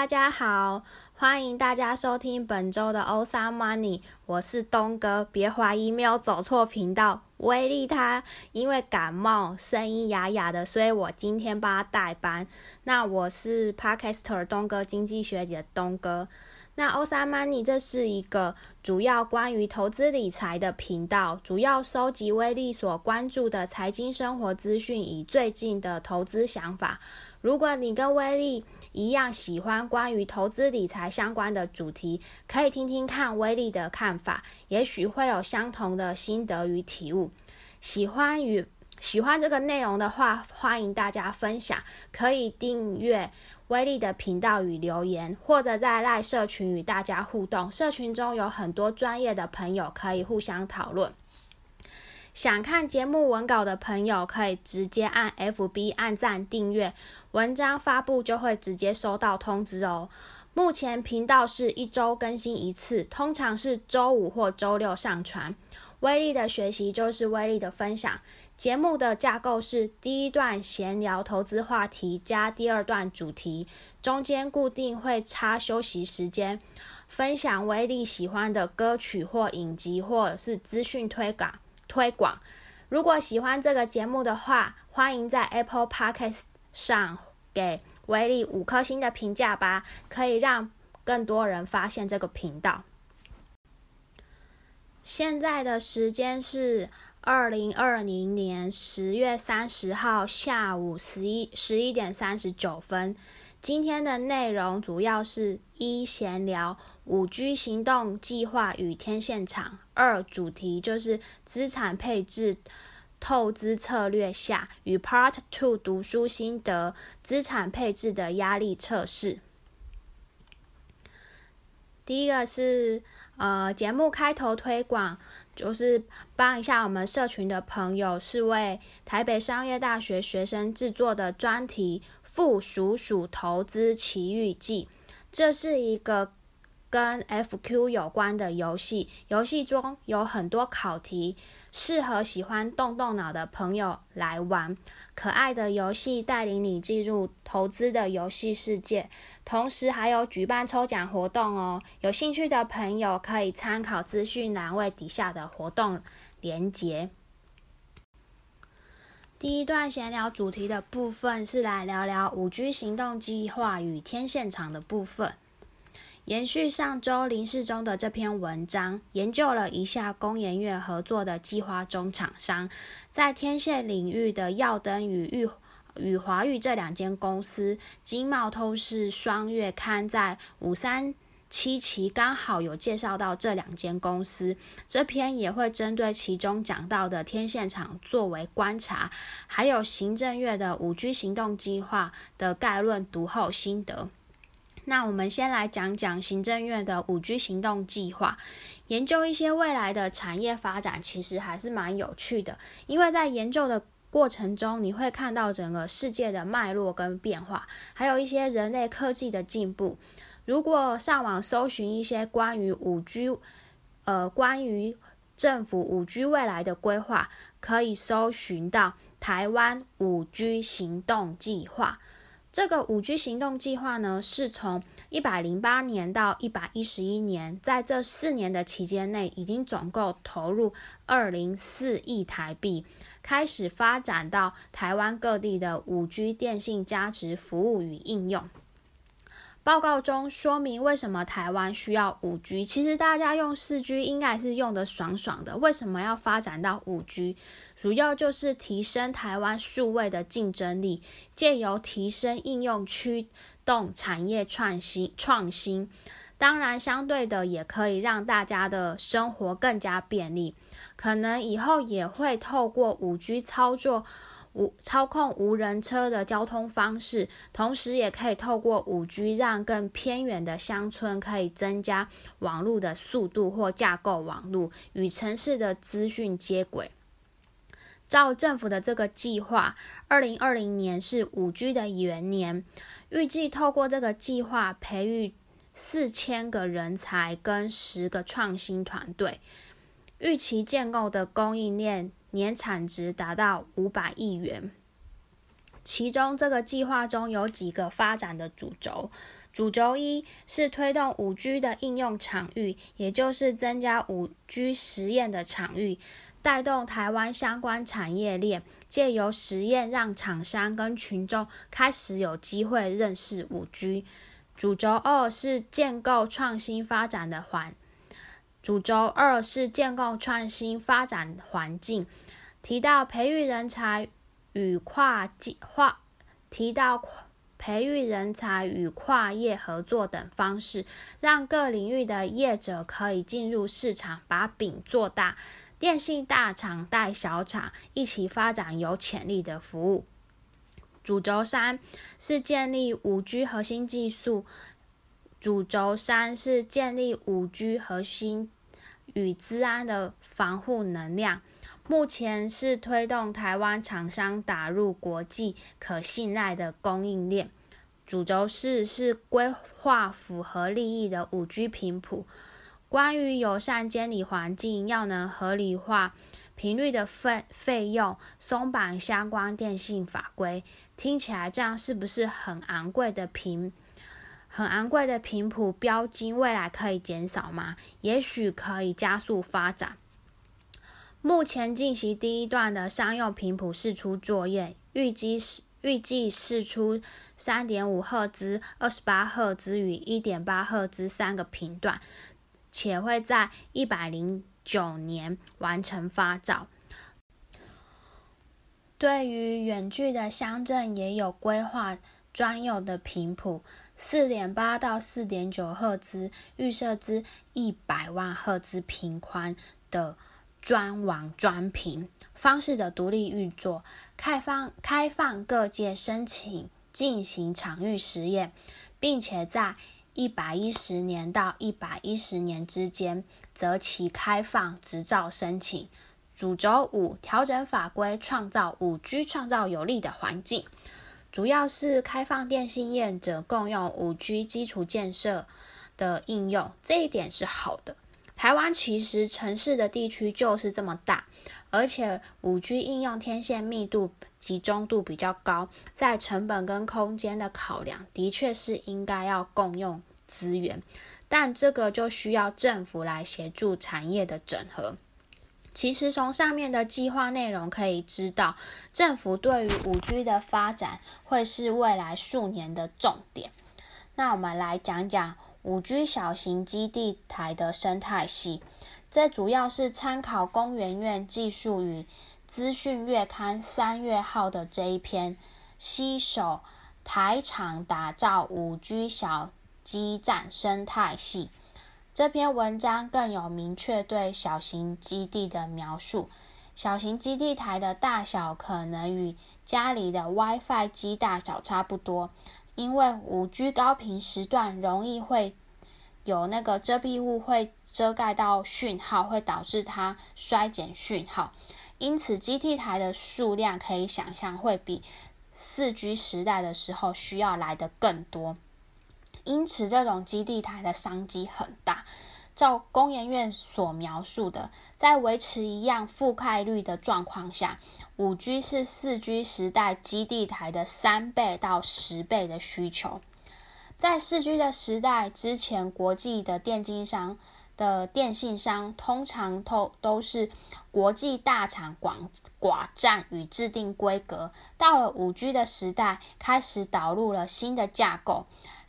大家好，欢迎大家收听本周的欧三 Money，我是东哥，别怀疑没有走错频道。威力他因为感冒，声音哑哑的，所以我今天帮他代班。那我是 Podcaster 东哥经济学的东哥。那欧三 Money 这是一个主要关于投资理财的频道，主要收集威力所关注的财经生活资讯与最近的投资想法。如果你跟威力一样喜欢关于投资理财相关的主题，可以听听看威力的看法，也许会有相同的心得与体悟。喜欢与喜欢这个内容的话，欢迎大家分享，可以订阅威力的频道与留言，或者在赖社群与大家互动。社群中有很多专业的朋友可以互相讨论。想看节目文稿的朋友，可以直接按 FB 按赞订阅，文章发布就会直接收到通知哦。目前频道是一周更新一次，通常是周五或周六上传。威力的学习就是威力的分享。节目的架构是第一段闲聊投资话题加第二段主题，中间固定会插休息时间，分享威力喜欢的歌曲或影集，或者是资讯推广。推广，如果喜欢这个节目的话，欢迎在 Apple Podcast 上给威力五颗星的评价吧，可以让更多人发现这个频道。现在的时间是二零二零年十月三十号下午十一十一点三十九分。今天的内容主要是一闲聊五 G 行动计划与天线场，二主题就是资产配置透支策略下与 Part Two 读书心得，资产配置的压力测试。第一个是呃节目开头推广，就是帮一下我们社群的朋友，是为台北商业大学学生制作的专题。附属属投资奇遇记，这是一个跟 FQ 有关的游戏。游戏中有很多考题，适合喜欢动动脑的朋友来玩。可爱的游戏带领你进入投资的游戏世界，同时还有举办抽奖活动哦。有兴趣的朋友可以参考资讯栏位底下的活动链接。第一段闲聊主题的部分是来聊聊五 G 行动计划与天线场的部分。延续上周林世中的这篇文章，研究了一下工研院合作的计划中厂商在天线领域的耀登与玉与华玉这两间公司，经贸透视双月刊在五三。七期刚好有介绍到这两间公司，这篇也会针对其中讲到的天线厂作为观察，还有行政院的五 G 行动计划的概论读后心得。那我们先来讲讲行政院的五 G 行动计划，研究一些未来的产业发展，其实还是蛮有趣的，因为在研究的过程中，你会看到整个世界的脉络跟变化，还有一些人类科技的进步。如果上网搜寻一些关于五 G，呃，关于政府五 G 未来的规划，可以搜寻到台湾五 G 行动计划。这个五 G 行动计划呢，是从一百零八年到一百一十一年，在这四年的期间内，已经总共投入二零四亿台币，开始发展到台湾各地的五 G 电信加值服务与应用。报告中说明为什么台湾需要五 G。其实大家用四 G 应该是用的爽爽的，为什么要发展到五 G？主要就是提升台湾数位的竞争力，借由提升应用驱动产业创新创新。当然，相对的也可以让大家的生活更加便利。可能以后也会透过五 G 操作。无操控无人车的交通方式，同时也可以透过五 G 让更偏远的乡村可以增加网络的速度或架构网络与城市的资讯接轨。照政府的这个计划，二零二零年是五 G 的元年，预计透过这个计划培育四千个人才跟十个创新团队，预期建构的供应链。年产值达到五百亿元。其中这个计划中有几个发展的主轴。主轴一是推动五 G 的应用场域，也就是增加五 G 实验的场域，带动台湾相关产业链，借由实验让厂商跟群众开始有机会认识五 G。主轴二是建构创新发展的环，主轴二是建构创新发展环境，提到培育人才与跨计划，提到。培育人才与跨业合作等方式，让各领域的业者可以进入市场，把饼做大。电信大厂带小厂一起发展有潜力的服务。主轴三是建立五 G 核心技术。主轴三是建立五 G 核心与资安的防护能量。目前是推动台湾厂商打入国际可信赖的供应链。主轴四是规划符合利益的五 G 频谱。关于友善监理环境，要能合理化频率的费费用，松绑相关电信法规。听起来这样是不是很昂贵的频？很昂贵的频谱标金，未来可以减少吗？也许可以加速发展。目前进行第一段的商用频谱试出作业，预计是预计试出三点五赫兹、二十八赫兹与一点八赫兹三个频段，且会在一百零九年完成发照。对于远距的乡镇，也有规划专用的频谱，四点八到四点九赫兹，预设之一百万赫兹频宽的。专网专频方式的独立运作，开放开放各界申请进行场域实验，并且在一百一十年到一百一十年之间择期开放执照申请。主轴五调整法规，创造五 G 创造有利的环境，主要是开放电信业者共用五 G 基础建设的应用，这一点是好的。台湾其实城市的地区就是这么大，而且五 G 应用天线密度集中度比较高，在成本跟空间的考量，的确是应该要共用资源，但这个就需要政府来协助产业的整合。其实从上面的计划内容可以知道，政府对于五 G 的发展会是未来数年的重点。那我们来讲讲。五 G 小型基地台的生态系，这主要是参考工研院技术与资讯月刊三月号的这一篇，携手台厂打造五 G 小基站生态系。这篇文章更有明确对小型基地的描述，小型基地台的大小可能与家里的 WiFi 机大小差不多。因为五 G 高频时段容易会有那个遮蔽物会遮盖到讯号，会导致它衰减讯号，因此基地台的数量可以想象会比四 G 时代的时候需要来的更多，因此这种基地台的商机很大。照工研院所描述的，在维持一样覆盖率的状况下。五 G 是四 G 时代基地台的三倍到十倍的需求。在四 G 的时代之前，国际的电信商的电信商通常都都是国际大厂广寡占与制定规格。到了五 G 的时代，开始导入了新的架构，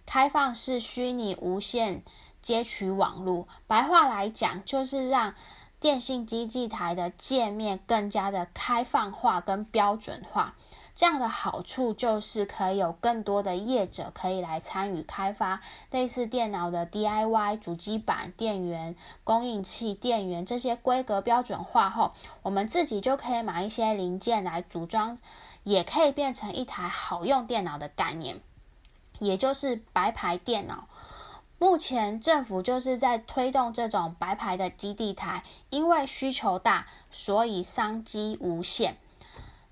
开放式虚拟无线接取网络。白话来讲，就是让电信基地台的界面更加的开放化跟标准化，这样的好处就是可以有更多的业者可以来参与开发类似电脑的 DIY 主机板、电源供应器、电源这些规格标准化后，我们自己就可以买一些零件来组装，也可以变成一台好用电脑的概念，也就是白牌电脑。目前政府就是在推动这种白牌的基地台，因为需求大，所以商机无限。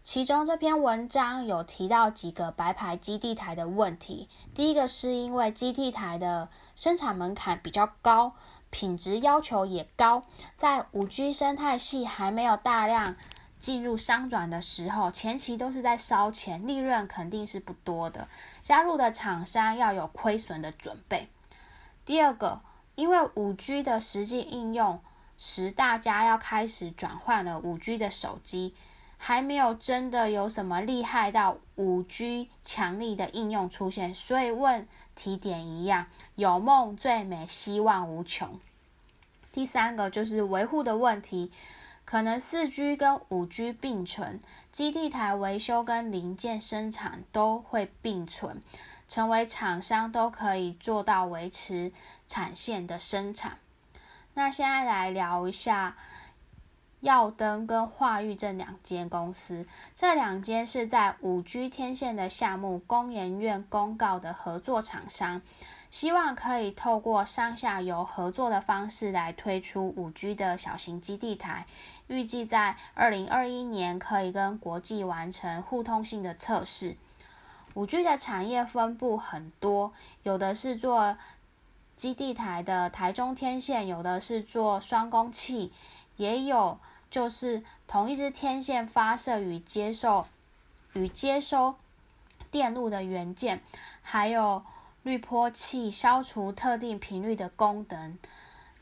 其中这篇文章有提到几个白牌基地台的问题。第一个是因为基地台的生产门槛比较高，品质要求也高，在五 G 生态系还没有大量进入商转的时候，前期都是在烧钱，利润肯定是不多的。加入的厂商要有亏损的准备。第二个，因为五 G 的实际应用使大家要开始转换了五 G 的手机，还没有真的有什么厉害到五 G 强力的应用出现，所以问题点一样，有梦最美，希望无穷。第三个就是维护的问题。可能四 G 跟五 G 并存，基地台维修跟零件生产都会并存，成为厂商都可以做到维持产线的生产。那现在来聊一下耀登跟华域这两间公司，这两间是在五 G 天线的项目工研院公告的合作厂商。希望可以透过上下游合作的方式来推出五 G 的小型基地台，预计在二零二一年可以跟国际完成互通性的测试。五 G 的产业分布很多，有的是做基地台的台中天线，有的是做双工器，也有就是同一支天线发射与接受与接收电路的元件，还有。滤波器消除特定频率的功能，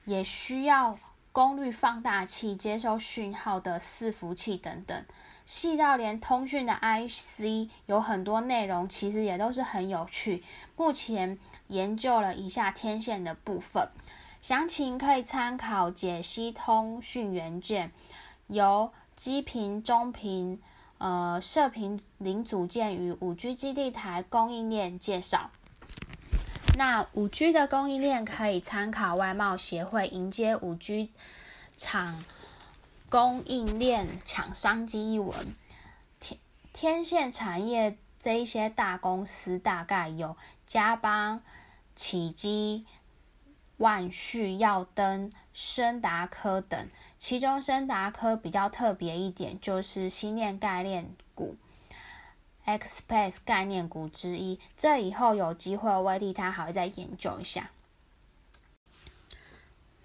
也需要功率放大器接收讯号的伺服器等等，细到连通讯的 IC 有很多内容，其实也都是很有趣。目前研究了一下天线的部分，详情可以参考解析通讯元件，由基频、中频、呃射频零组件与五 G 基地台供应链介绍。那五 G 的供应链可以参考外贸协会迎接五 G 厂供应链抢商机一文。天天线产业这一些大公司大概有嘉邦、启基、万旭、耀登、深达科等，其中深达科比较特别一点，就是新链概念股。Xpace 概念股之一，这以后有机会威力它还会再研究一下。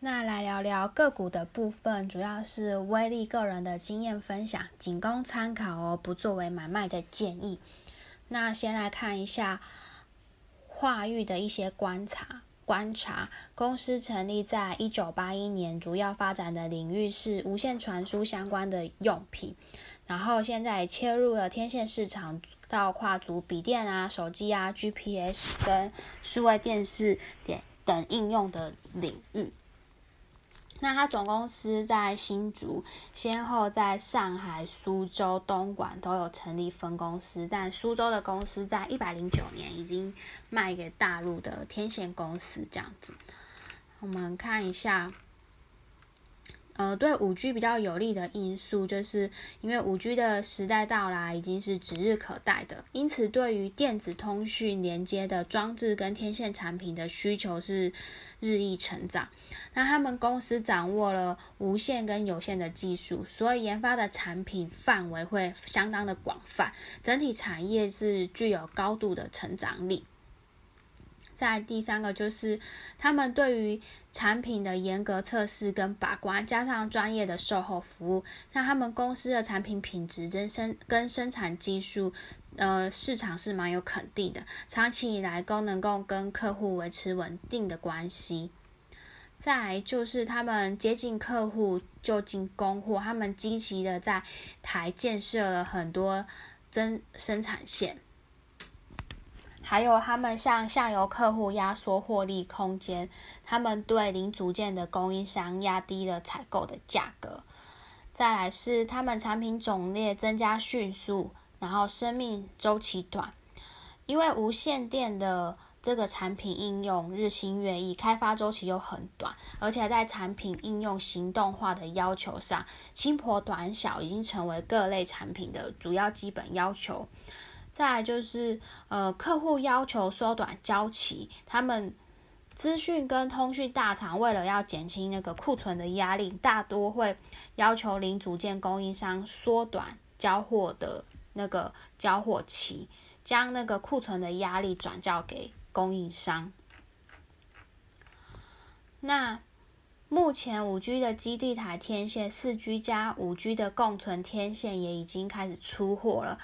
那来聊聊个股的部分，主要是威力个人的经验分享，仅供参考哦，不作为买卖的建议。那先来看一下华域的一些观察。观察公司成立在一九八一年，主要发展的领域是无线传输相关的用品。然后现在切入了天线市场，到跨足笔电啊、手机啊、GPS 跟数位电视等等应用的领域。那它总公司在新竹，先后在上海、苏州、东莞都有成立分公司，但苏州的公司在一百零九年已经卖给大陆的天线公司，这样子。我们看一下。呃，对五 G 比较有利的因素，就是因为五 G 的时代到来已经是指日可待的，因此对于电子通讯连接的装置跟天线产品的需求是日益成长。那他们公司掌握了无线跟有线的技术，所以研发的产品范围会相当的广泛，整体产业是具有高度的成长力。在第三个就是他们对于产品的严格测试跟把关，加上专业的售后服务，像他们公司的产品品质跟生跟生产技术，呃，市场是蛮有肯定的，长期以来都能够跟客户维持稳定的关系。再就是他们接近客户就近供货，他们积极的在台建设了很多增生产线。还有他们向下游客户压缩获利空间，他们对零组件的供应商压低了采购的价格。再来是他们产品种类增加迅速，然后生命周期短，因为无线电的这个产品应用日新月异，开发周期又很短，而且在产品应用行动化的要求上，轻薄短小已经成为各类产品的主要基本要求。再就是，呃，客户要求缩短交期，他们资讯跟通讯大厂为了要减轻那个库存的压力，大多会要求零组件供应商缩短交货的那个交货期，将那个库存的压力转交给供应商。那目前五 G 的基地台天线、四 G 加五 G 的共存天线也已经开始出货了，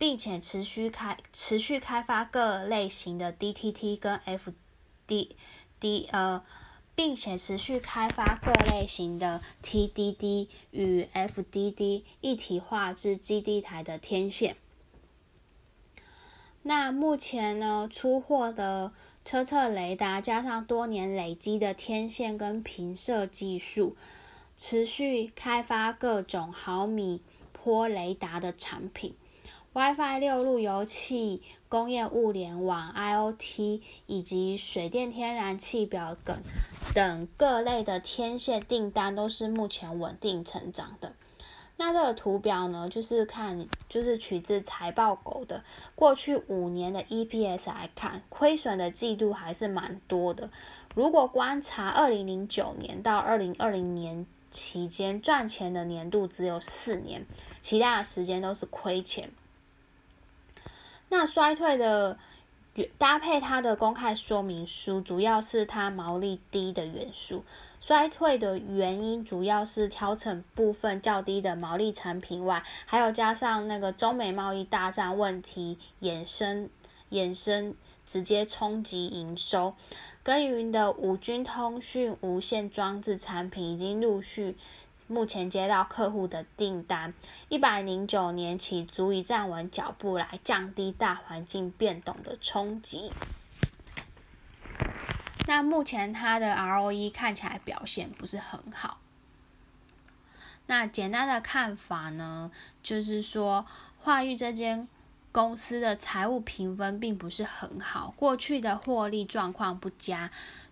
并且持续开持续开发各类型的 DTT 跟 FDD 呃。并且持续开发各类型的 TDD 与 FDD 一体化至基地台的天线。那目前呢，出货的车侧雷达加上多年累积的天线跟频射技术，持续开发各种毫米波雷达的产品。WiFi 六路由器、工业物联网、IoT 以及水电天然气表等等各类的天线订单都是目前稳定成长的。那这个图表呢，就是看就是取自财报狗的过去五年的 EPS 来看，亏损的季度还是蛮多的。如果观察二零零九年到二零二零年期间，赚钱的年度只有四年，其他的时间都是亏钱。那衰退的搭配它的公开说明书，主要是它毛利低的元素。衰退的原因主要是调整部分较低的毛利产品外，还有加上那个中美贸易大战问题衍生衍生，直接冲击营收。耕耘的五军通讯无线装置产品已经陆续。目前接到客户的订单，一百零九年起足以站稳脚步，来降低大环境变动的冲击。那目前它的 ROE 看起来表现不是很好。那简单的看法呢，就是说华域这间公司的财务评分并不是很好，过去的获利状况不佳。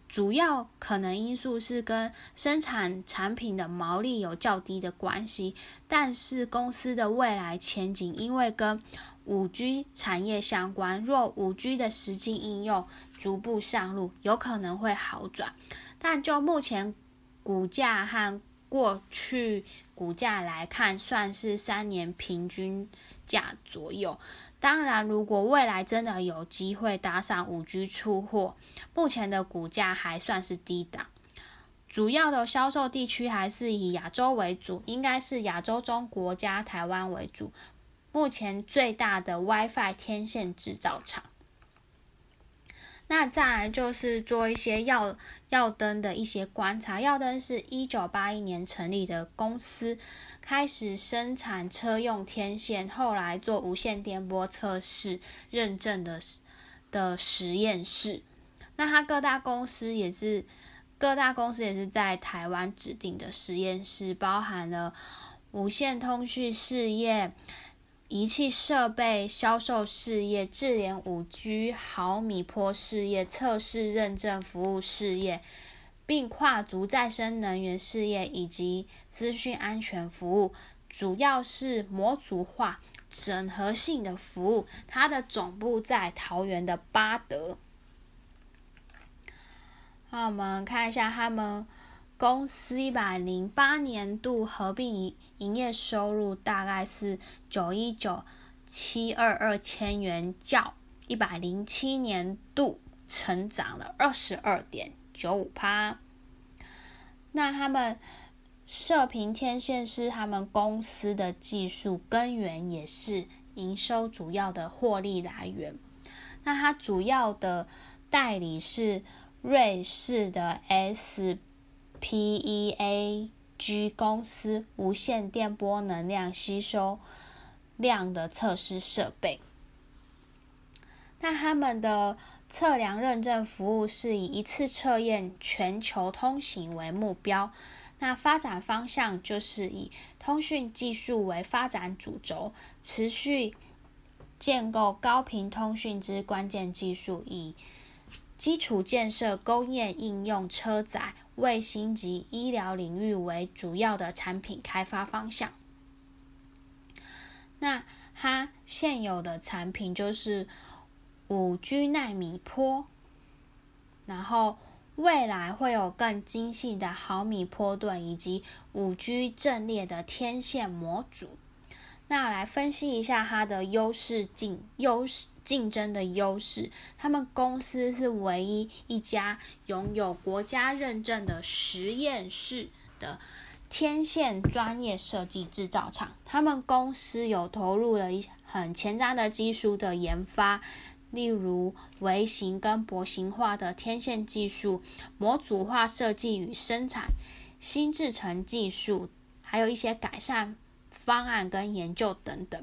主要可能因素是跟生产产品的毛利有较低的关系，但是公司的未来前景因为跟五 G 产业相关，若五 G 的实际应用逐步上路，有可能会好转。但就目前股价和过去股价来看，算是三年平均价左右。当然，如果未来真的有机会打上五 G 出货，目前的股价还算是低档。主要的销售地区还是以亚洲为主，应该是亚洲中国加台湾为主。目前最大的 WiFi 天线制造厂。那再来就是做一些耀耀灯的一些观察。耀灯是一九八一年成立的公司，开始生产车用天线，后来做无线电波测试认证的的实验室。那它各大公司也是各大公司也是在台湾指定的实验室，包含了无线通讯事业。仪器设备销售事业、智联五 G 毫米波事业、测试认证服务事业，并跨足再生能源事业以及资讯安全服务，主要是模组化、整合性的服务。它的总部在桃园的巴德。那我们看一下他们。公司一百零八年度合并营营业收入大概是九一九七二二千元，较一百零七年度成长了二十二点九五趴。那他们射频天线是他们公司的技术根源，也是营收主要的获利来源。那它主要的代理是瑞士的 S。PEAG 公司无线电波能量吸收量的测试设备。那他们的测量认证服务是以一次测验全球通行为目标。那发展方向就是以通讯技术为发展主轴，持续建构高频通讯之关键技术，以基础建设、工业应用、车载。卫星及医疗领域为主要的产品开发方向。那它现有的产品就是五 G 纳米波，然后未来会有更精细的毫米波段以及五 G 阵列的天线模组。那来分析一下它的优势竞优势竞争的优势。他们公司是唯一一家拥有国家认证的实验室的天线专业设计制造厂。他们公司有投入了一很前瞻的技术的研发。例如微型跟薄型化的天线技术、模组化设计与生产、新制程技术，还有一些改善方案跟研究等等，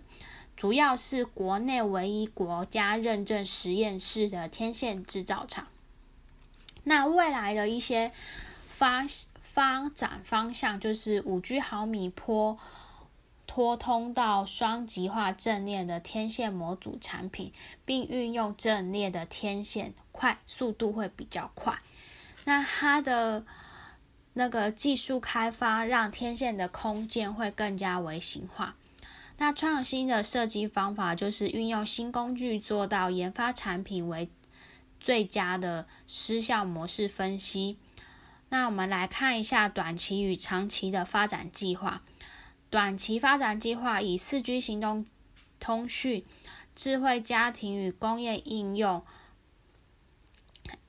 主要是国内唯一国家认证实验室的天线制造厂。那未来的一些发发展方向就是五 G 毫米波。拖通到双极化阵列的天线模组产品，并运用阵列的天线，快速度会比较快。那它的那个技术开发，让天线的空间会更加微型化。那创新的设计方法就是运用新工具，做到研发产品为最佳的失效模式分析。那我们来看一下短期与长期的发展计划。短期发展计划以四 G 行动通讯、智慧家庭与工业应用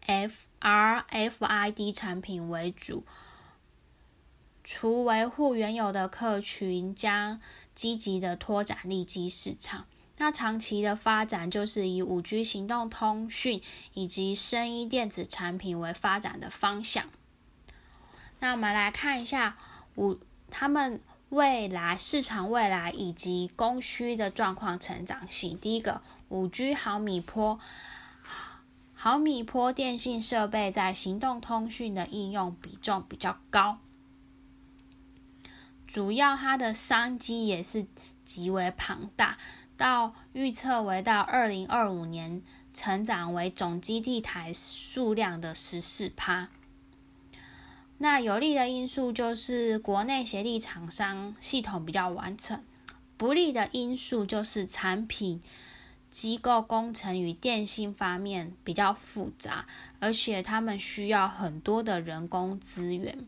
（FRFID） 产品为主，除维护原有的客群，将积极的拓展利基市场。那长期的发展就是以五 G 行动通讯以及声音电子产品为发展的方向。那我们来看一下五他们。未来市场未来以及供需的状况成长性。第一个，五 G 毫米波毫米波电信设备在行动通讯的应用比重比较高，主要它的商机也是极为庞大，到预测为到二零二五年成长为总基地台数量的十四趴。那有利的因素就是国内协力厂商系统比较完整，不利的因素就是产品机构工程与电信方面比较复杂，而且他们需要很多的人工资源。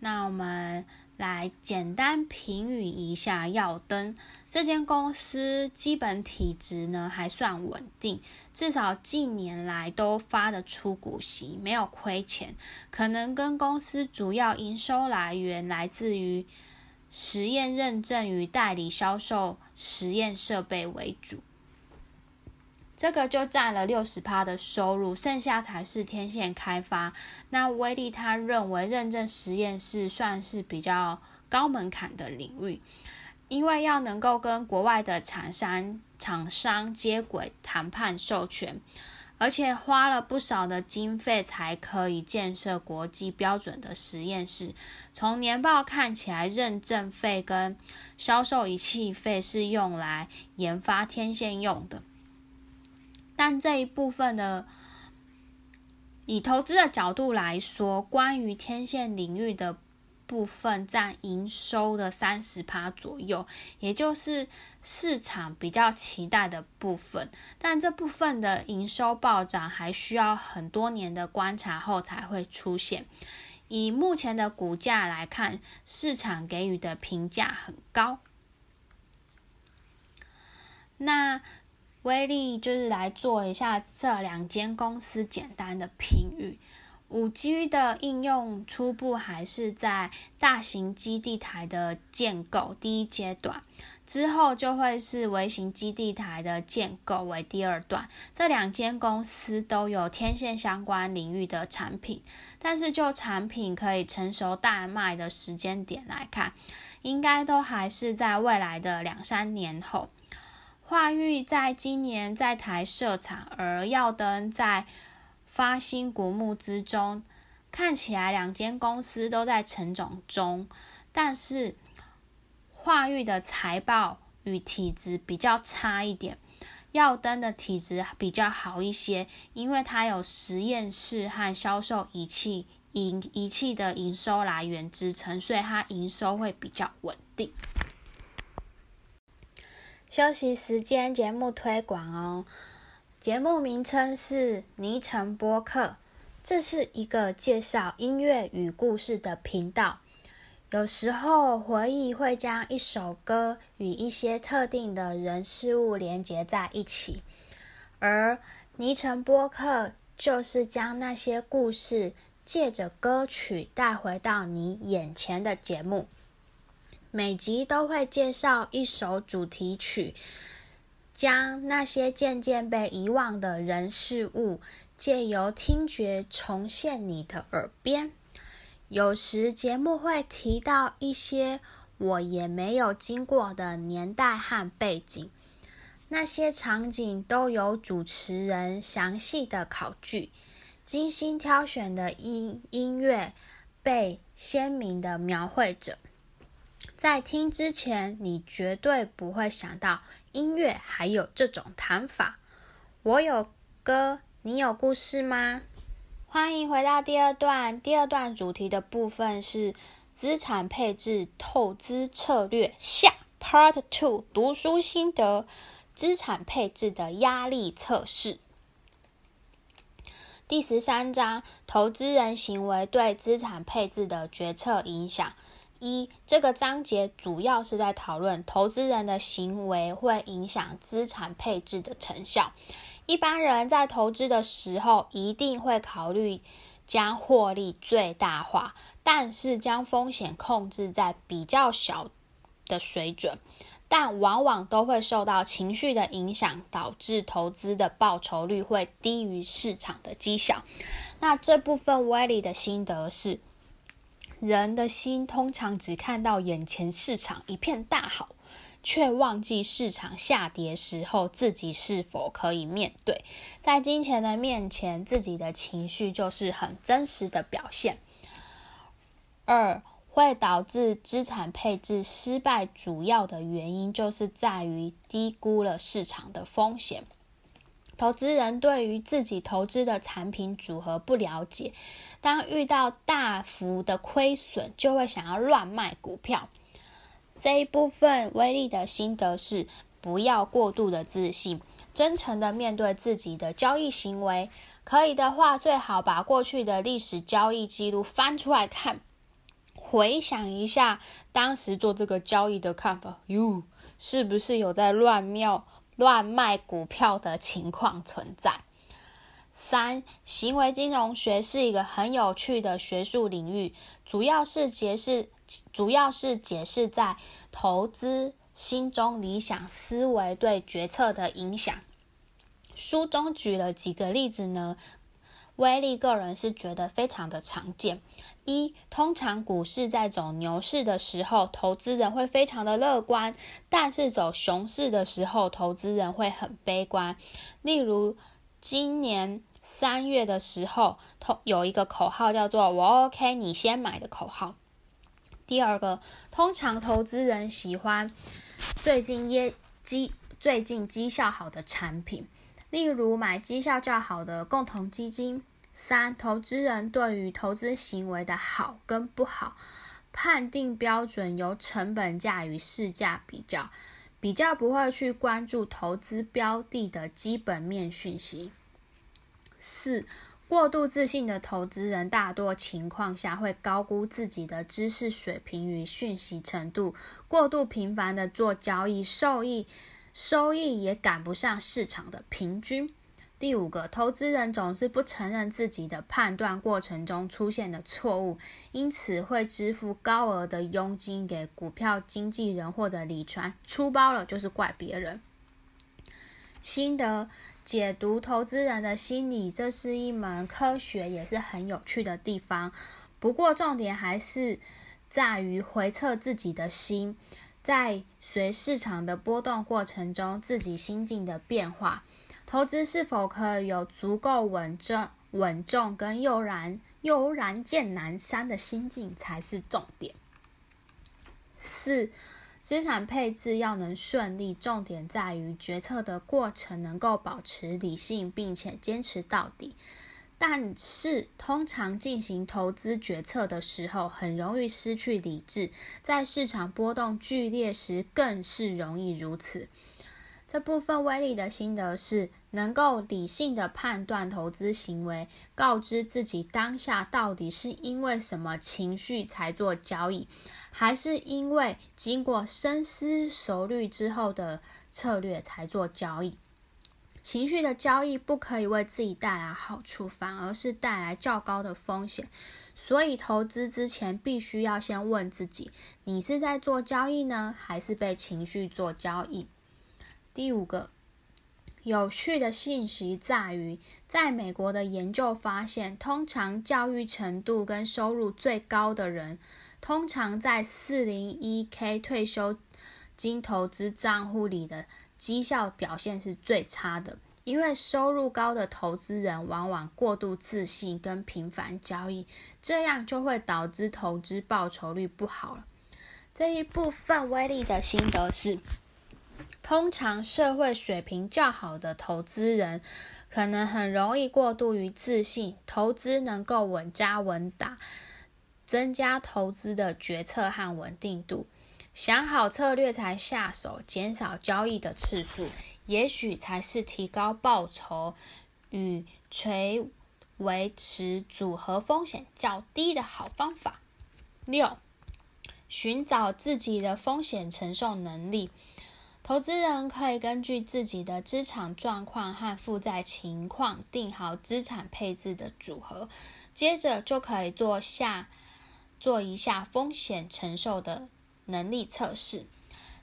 那我们。来简单评语一下耀登这间公司，基本体质呢还算稳定，至少近年来都发得出股息，没有亏钱。可能跟公司主要营收来源来自于实验认证与代理销售实验设备为主。这个就占了六十趴的收入，剩下才是天线开发。那威力他认为认证实验室算是比较高门槛的领域，因为要能够跟国外的厂商厂商接轨谈判授权，而且花了不少的经费才可以建设国际标准的实验室。从年报看起来，认证费跟销售仪器费是用来研发天线用的。但这一部分的，以投资的角度来说，关于天线领域的部分占营收的三十趴左右，也就是市场比较期待的部分。但这部分的营收暴涨还需要很多年的观察后才会出现。以目前的股价来看，市场给予的评价很高。那。威力就是来做一下这两间公司简单的评语。五 G 的应用初步还是在大型基地台的建构第一阶段，之后就会是微型基地台的建构为第二段。这两间公司都有天线相关领域的产品，但是就产品可以成熟大卖的时间点来看，应该都还是在未来的两三年后。华域在今年在台设厂，而耀登在发新股募之中，看起来两间公司都在成长中。但是华域的财报与体质比较差一点，耀登的体质比较好一些，因为它有实验室和销售仪器营仪器的营收来源支撑，所以它营收会比较稳定。休息时间，节目推广哦。节目名称是尼城播客，这是一个介绍音乐与故事的频道。有时候回忆会将一首歌与一些特定的人事物连接在一起，而尼城播客就是将那些故事借着歌曲带回到你眼前的节目。每集都会介绍一首主题曲，将那些渐渐被遗忘的人事物借由听觉重现你的耳边。有时节目会提到一些我也没有经过的年代和背景。那些场景都有主持人详细的考据，精心挑选的音音乐被鲜明的描绘着。在听之前，你绝对不会想到音乐还有这种弹法。我有歌，你有故事吗？欢迎回到第二段。第二段主题的部分是资产配置透支策略下 Part Two 读书心得。资产配置的压力测试，第十三章：投资人行为对资产配置的决策影响。一，这个章节主要是在讨论投资人的行为会影响资产配置的成效。一般人在投资的时候，一定会考虑将获利最大化，但是将风险控制在比较小的水准。但往往都会受到情绪的影响，导致投资的报酬率会低于市场的绩效。那这部分威利的心得是：人的心通常只看到眼前市场一片大好，却忘记市场下跌时候自己是否可以面对。在金钱的面前，自己的情绪就是很真实的表现。二。会导致资产配置失败，主要的原因就是在于低估了市场的风险。投资人对于自己投资的产品组合不了解，当遇到大幅的亏损，就会想要乱卖股票。这一部分威力的心得是：不要过度的自信，真诚的面对自己的交易行为。可以的话，最好把过去的历史交易记录翻出来看。回想一下当时做这个交易的看法，哟，是不是有在乱庙乱卖股票的情况存在？三，行为金融学是一个很有趣的学术领域，主要是解释，主要是解释在投资心中理想思维对决策的影响。书中举了几个例子呢？威力个人是觉得非常的常见。一，通常股市在走牛市的时候，投资人会非常的乐观；但是走熊市的时候，投资人会很悲观。例如，今年三月的时候，投有一个口号叫做“我 OK，你先买”的口号。第二个，通常投资人喜欢最近业绩最近绩效好的产品。例如买绩效较好的共同基金。三、投资人对于投资行为的好跟不好判定标准由成本价与市价比较，比较不会去关注投资标的的基本面讯息。四、过度自信的投资人大多情况下会高估自己的知识水平与讯息程度，过度频繁的做交易，受益。收益也赶不上市场的平均。第五个，投资人总是不承认自己的判断过程中出现的错误，因此会支付高额的佣金给股票经纪人或者理财，出包了就是怪别人。心得解读投资人的心理，这是一门科学，也是很有趣的地方。不过重点还是在于回测自己的心。在随市场的波动过程中，自己心境的变化，投资是否可以有足够稳重、稳重跟悠然悠然见南山的心境才是重点。四，资产配置要能顺利，重点在于决策的过程能够保持理性，并且坚持到底。但是，通常进行投资决策的时候，很容易失去理智，在市场波动剧烈时，更是容易如此。这部分威力的心得是，能够理性的判断投资行为，告知自己当下到底是因为什么情绪才做交易，还是因为经过深思熟虑之后的策略才做交易？情绪的交易不可以为自己带来好处，反而是带来较高的风险。所以，投资之前必须要先问自己：你是在做交易呢，还是被情绪做交易？第五个有趣的信息在于，在美国的研究发现，通常教育程度跟收入最高的人，通常在四零一 k 退休金投资账户里的。绩效表现是最差的，因为收入高的投资人往往过度自信跟频繁交易，这样就会导致投资报酬率不好了。这一部分威力的心得是，通常社会水平较好的投资人，可能很容易过度于自信，投资能够稳扎稳打，增加投资的决策和稳定度。想好策略才下手，减少交易的次数，也许才是提高报酬与垂维持组合风险较低的好方法。六，寻找自己的风险承受能力。投资人可以根据自己的资产状况和负债情况定好资产配置的组合，接着就可以做下做一下风险承受的。能力测试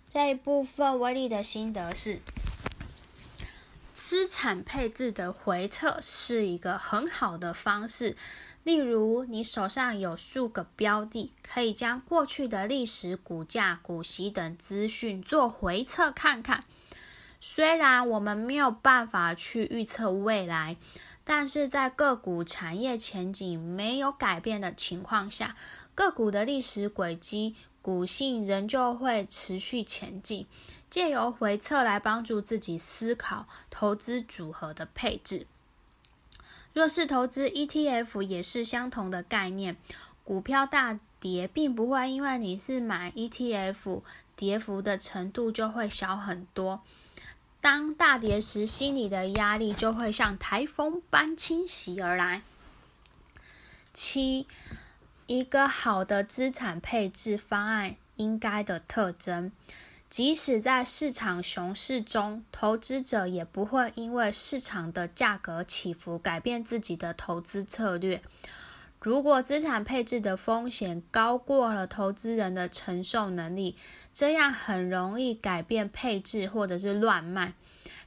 这一部分，威力的心得是：资产配置的回测是一个很好的方式。例如，你手上有数个标的，可以将过去的历史股价、股息等资讯做回测看看。虽然我们没有办法去预测未来，但是在个股产业前景没有改变的情况下，个股的历史轨迹。股性仍旧会持续前进，借由回测来帮助自己思考投资组合的配置。若是投资 ETF 也是相同的概念，股票大跌并不会因为你是买 ETF，跌幅的程度就会小很多。当大跌时，心里的压力就会像台风般侵袭而来。七。一个好的资产配置方案应该的特征，即使在市场熊市中，投资者也不会因为市场的价格起伏改变自己的投资策略。如果资产配置的风险高过了投资人的承受能力，这样很容易改变配置或者是乱卖。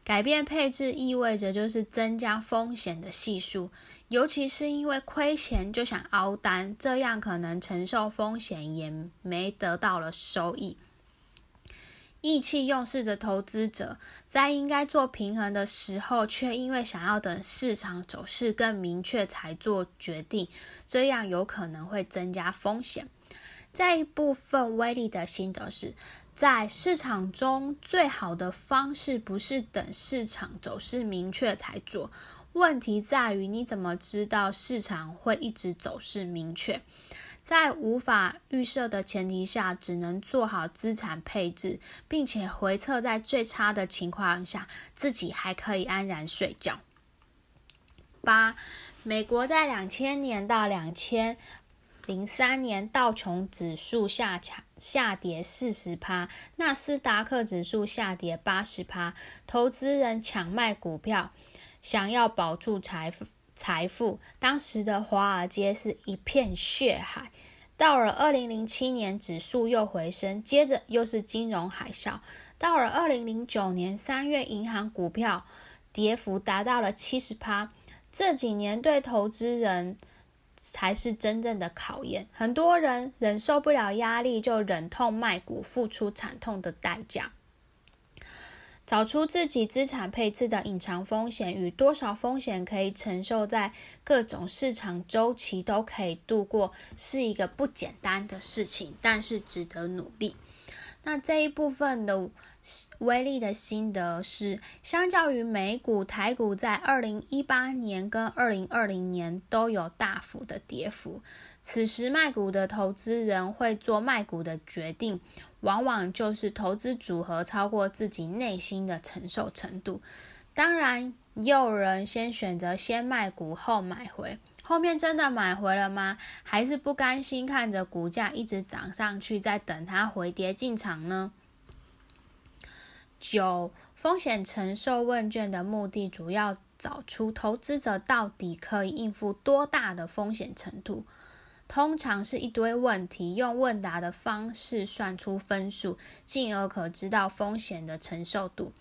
改变配置意味着就是增加风险的系数，尤其是因为亏钱就想凹单，这样可能承受风险也没得到了收益。意气用事的投资者在应该做平衡的时候，却因为想要等市场走势更明确才做决定，这样有可能会增加风险。这一部分威力的心得是。在市场中，最好的方式不是等市场走势明确才做。问题在于，你怎么知道市场会一直走势明确？在无法预设的前提下，只能做好资产配置，并且回测在最差的情况下，自己还可以安然睡觉。八，美国在两千年到两千。零三年道琼指数下下下跌四十趴，纳斯达克指数下跌八十趴，投资人抢卖股票，想要保住财富财富。当时的华尔街是一片血海。到了二零零七年，指数又回升，接着又是金融海啸。到了二零零九年三月，银行股票跌幅达到了七十趴。这几年对投资人。才是真正的考验。很多人忍受不了压力，就忍痛卖股，付出惨痛的代价。找出自己资产配置的隐藏风险与多少风险可以承受，在各种市场周期都可以度过，是一个不简单的事情，但是值得努力。那这一部分的威力的心得是，相较于美股，台股在二零一八年跟二零二零年都有大幅的跌幅。此时卖股的投资人会做卖股的决定，往往就是投资组合超过自己内心的承受程度。当然，也有人先选择先卖股后买回。后面真的买回了吗？还是不甘心看着股价一直涨上去，在等它回跌进场呢？九风险承受问卷的目的主要找出投资者到底可以应付多大的风险程度。通常是一堆问题，用问答的方式算出分数，进而可知道风险的承受度。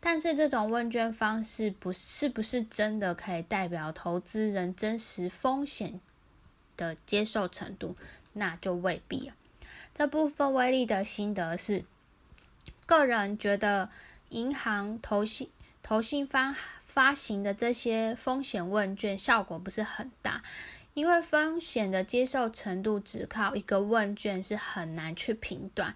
但是这种问卷方式不是不是真的可以代表投资人真实风险的接受程度，那就未必了。这部分威力的心得是，个人觉得银行投信投信发发行的这些风险问卷效果不是很大。因为风险的接受程度只靠一个问卷是很难去评断，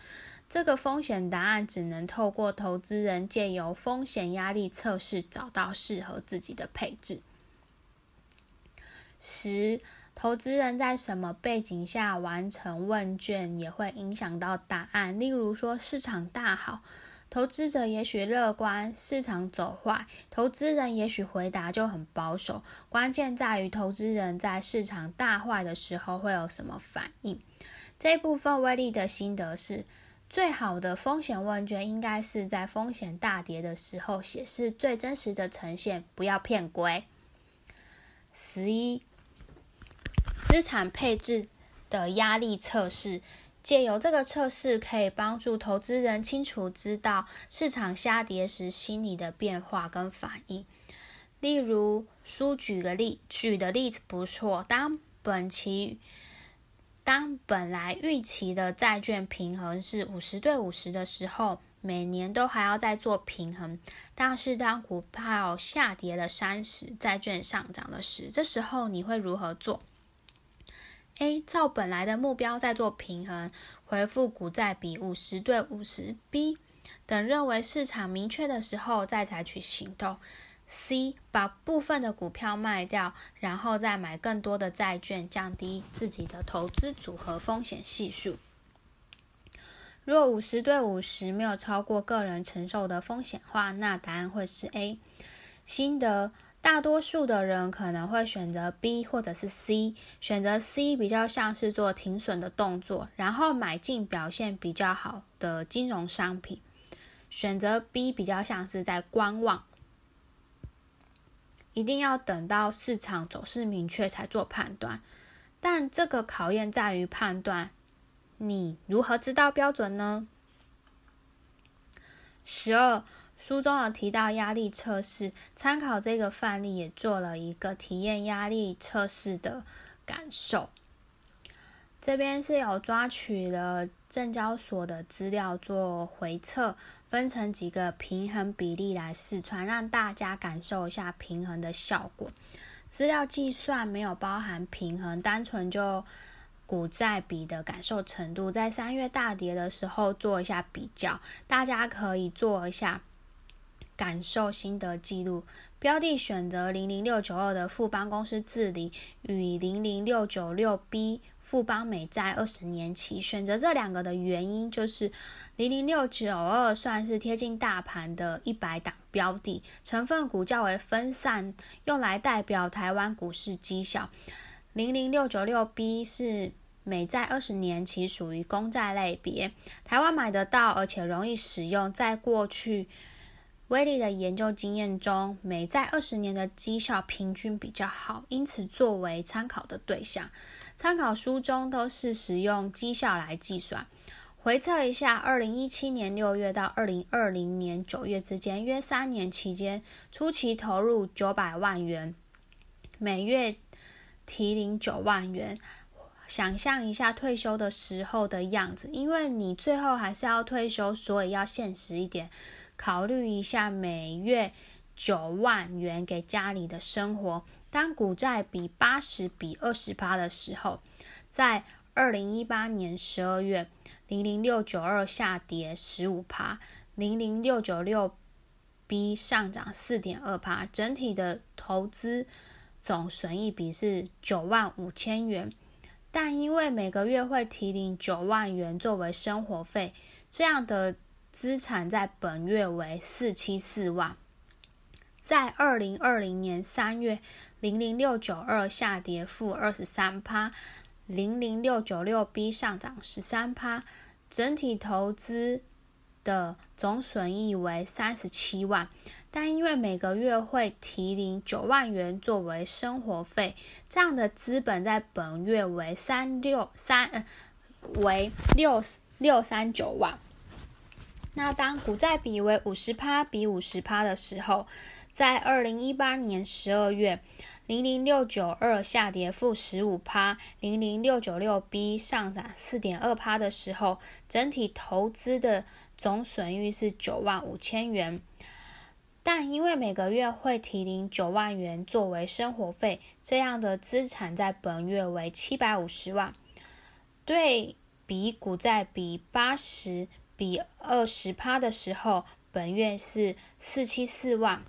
这个风险答案只能透过投资人借由风险压力测试找到适合自己的配置。十，投资人在什么背景下完成问卷也会影响到答案，例如说市场大好。投资者也许乐观，市场走坏，投资人也许回答就很保守。关键在于投资人在市场大坏的时候会有什么反应。这部分威力的心得是，最好的风险问卷应该是在风险大跌的时候写，是最真实的呈现，不要骗鬼。十一，资产配置的压力测试。借由这个测试，可以帮助投资人清楚知道市场下跌时心理的变化跟反应。例如，书举个例，举的例子不错。当本期当本来预期的债券平衡是五十对五十的时候，每年都还要再做平衡。但是当股票下跌了三十，债券上涨了十，这时候你会如何做？A 照本来的目标在做平衡，回复股债比五十对五十。B 等认为市场明确的时候再采取行动。C 把部分的股票卖掉，然后再买更多的债券，降低自己的投资组合风险系数。若五十对五十没有超过个人承受的风险话，那答案会是 A。心得。大多数的人可能会选择 B 或者是 C，选择 C 比较像是做停损的动作，然后买进表现比较好的金融商品；选择 B 比较像是在观望，一定要等到市场走势明确才做判断。但这个考验在于判断，你如何知道标准呢？十二。书中有提到压力测试，参考这个范例，也做了一个体验压力测试的感受。这边是有抓取了证交所的资料做回测，分成几个平衡比例来试穿，让大家感受一下平衡的效果。资料计算没有包含平衡，单纯就股债比的感受程度，在三月大跌的时候做一下比较，大家可以做一下。感受心得记录标的选择零零六九二的富邦公司治理与零零六九六 B 富邦美债二十年期，选择这两个的原因就是零零六九二算是贴近大盘的一百档标的，成分股较为分散，用来代表台湾股市绩效。零零六九六 B 是美债二十年期，属于公债类别，台湾买得到，而且容易使用，在过去。威利的研究经验中，美债二十年的绩效平均比较好，因此作为参考的对象。参考书中都是使用绩效来计算。回测一下，二零一七年六月到二零二零年九月之间，约三年期间，初期投入九百万元，每月提领九万元。想象一下退休的时候的样子，因为你最后还是要退休，所以要现实一点。考虑一下每月九万元给家里的生活。当股债比八十比二十八的时候，在二零一八年十二月，零零六九二下跌十五趴，零零六九六 B 上涨四点二趴，整体的投资总损益比是九万五千元。但因为每个月会提领九万元作为生活费，这样的。资产在本月为四七四万，在二零二零年三月，零零六九二下跌负二十三趴，零零六九六 B 上涨十三趴，整体投资的总损益为三十七万，但因为每个月会提领九万元作为生活费，这样的资本在本月为三六三呃，为六六三九万。那当股债比为五十趴比五十趴的时候，在二零一八年十二月，零零六九二下跌负十五趴，零零六九六 B 上涨四点二趴的时候，整体投资的总损益是九万五千元。但因为每个月会提领九万元作为生活费，这样的资产在本月为七百五十万。对比股债比八十比二十趴的时候，本月是四七四万。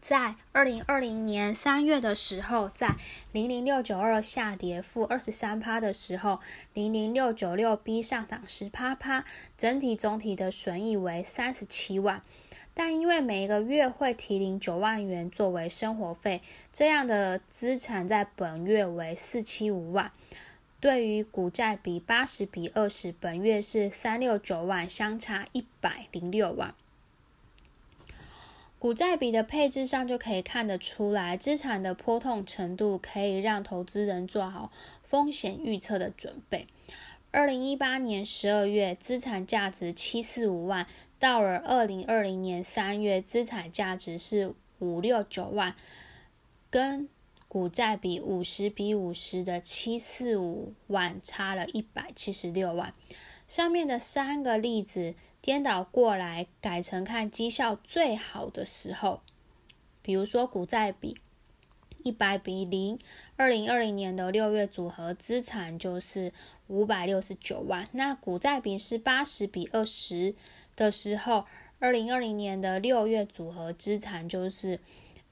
在二零二零年三月的时候，在零零六九二下跌负二十三趴的时候，零零六九六 B 上涨十趴趴，整体总体的损益为三十七万。但因为每一个月会提领九万元作为生活费，这样的资产在本月为四七五万。对于股债比八十比二十，本月是三六九万，相差一百零六万。股债比的配置上就可以看得出来，资产的波动程度可以让投资人做好风险预测的准备。二零一八年十二月资产价值七四五万，到了二零二零年三月资产价值是五六九万，跟股债比五十比五十的七四五万差了一百七十六万。上面的三个例子。颠倒过来，改成看绩效最好的时候，比如说股债比一百比零，二零二零年的六月组合资产就是五百六十九万。那股债比是八十比二十的时候，二零二零年的六月组合资产就是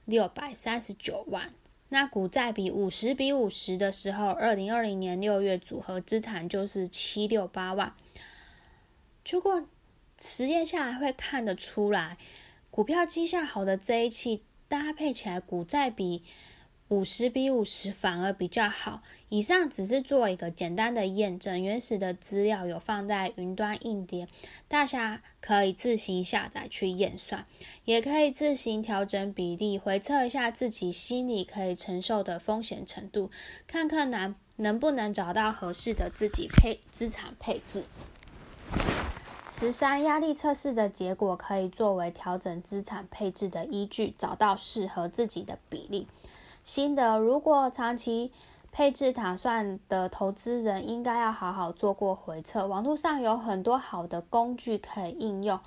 六百三十九万。那股债比五十比五十的时候，二零二零年六月组合资产就是七六八万。如果实验下来会看得出来，股票绩效好的这一期搭配起来，股债比五十比五十反而比较好。以上只是做一个简单的验证，原始的资料有放在云端硬碟，大家可以自行下载去验算，也可以自行调整比例，回测一下自己心里可以承受的风险程度，看看能能不能找到合适的自己配资产配置。十三压力测试的结果可以作为调整资产配置的依据，找到适合自己的比例。新的，如果长期配置打算的投资人，应该要好好做过回测。网络上有很多好的工具可以应用。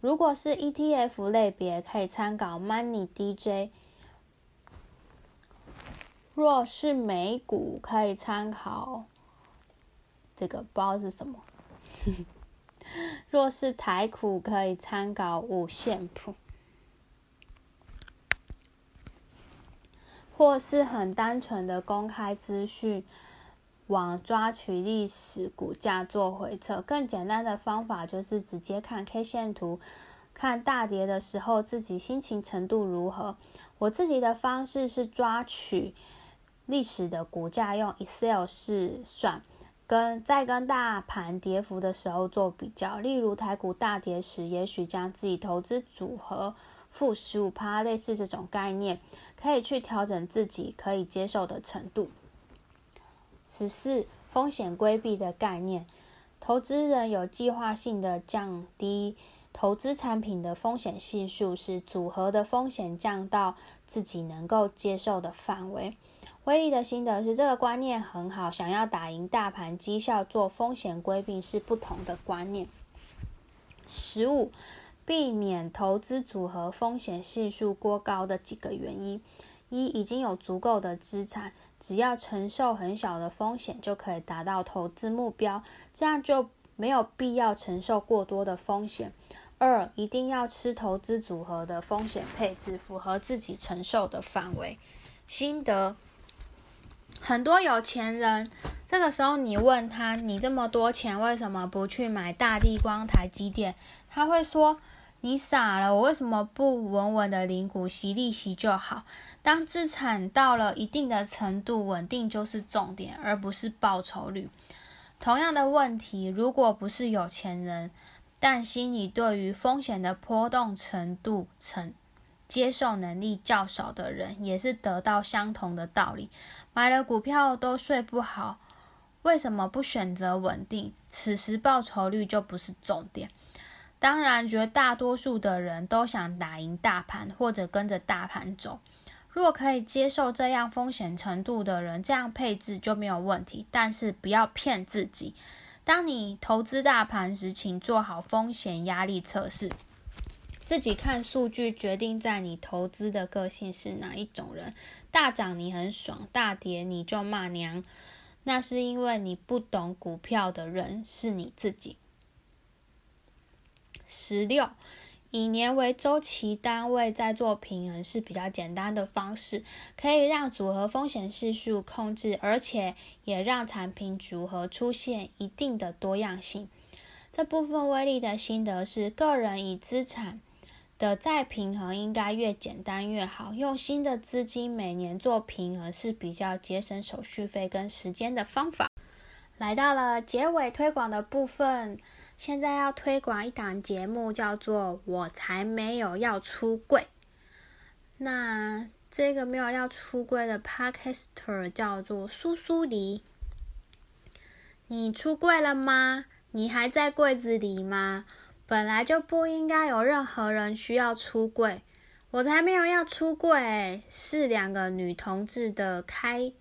如果是 ETF 类别，可以参考 Money DJ；若是美股，可以参考这个，不知道是什么。若是台股，可以参考五线谱，或是很单纯的公开资讯网抓取历史股价做回测。更简单的方法就是直接看 K 线图，看大跌的时候自己心情程度如何。我自己的方式是抓取历史的股价，用 Excel 试算。跟在跟大盘跌幅的时候做比较，例如台股大跌时，也许将自己投资组合负十五趴，类似这种概念，可以去调整自己可以接受的程度。十四风险规避的概念，投资人有计划性的降低投资产品的风险系数，使组合的风险降到自己能够接受的范围。威力的心得是这个观念很好，想要打赢大盘绩效，做风险规避是不同的观念。十五，避免投资组合风险系数过高的几个原因：一，已经有足够的资产，只要承受很小的风险就可以达到投资目标，这样就没有必要承受过多的风险。二，一定要吃投资组合的风险配置，符合自己承受的范围。心得。很多有钱人，这个时候你问他，你这么多钱为什么不去买大地光、台积电？他会说，你傻了，我为什么不稳稳的领股息利息就好？当资产到了一定的程度，稳定就是重点，而不是报酬率。同样的问题，如果不是有钱人，但心里对于风险的波动程度、承接受能力较少的人，也是得到相同的道理。买了股票都睡不好，为什么不选择稳定？此时报酬率就不是重点。当然，绝大多数的人都想打赢大盘，或者跟着大盘走。若可以接受这样风险程度的人，这样配置就没有问题。但是不要骗自己。当你投资大盘时，请做好风险压力测试，自己看数据决定在你投资的个性是哪一种人。大涨你很爽，大跌你就骂娘，那是因为你不懂股票的人是你自己。十六，以年为周期单位再做平衡是比较简单的方式，可以让组合风险系数控制，而且也让产品组合出现一定的多样性。这部分威力的心得是，个人以资产的再平衡应该越简单越好，用新的资金每年做平衡是比较节省手续费跟时间的方法。来到了结尾推广的部分。现在要推广一档节目，叫做《我才没有要出柜》。那这个没有要出柜的 Podcaster 叫做苏苏黎。你出柜了吗？你还在柜子里吗？本来就不应该有任何人需要出柜。我才没有要出柜，是两个女同志的开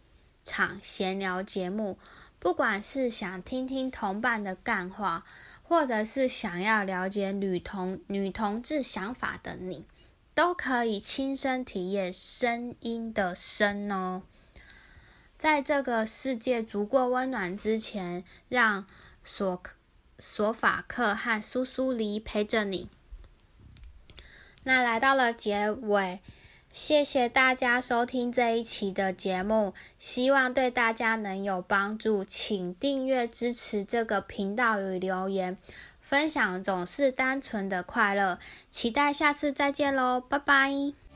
场闲聊节目。不管是想听听同伴的干话。或者是想要了解女同女同志想法的你，都可以亲身体验声音的声哦。在这个世界足够温暖之前，让索索法克和苏苏黎陪着你。那来到了结尾。谢谢大家收听这一期的节目，希望对大家能有帮助。请订阅支持这个频道与留言分享，总是单纯的快乐。期待下次再见喽，拜拜。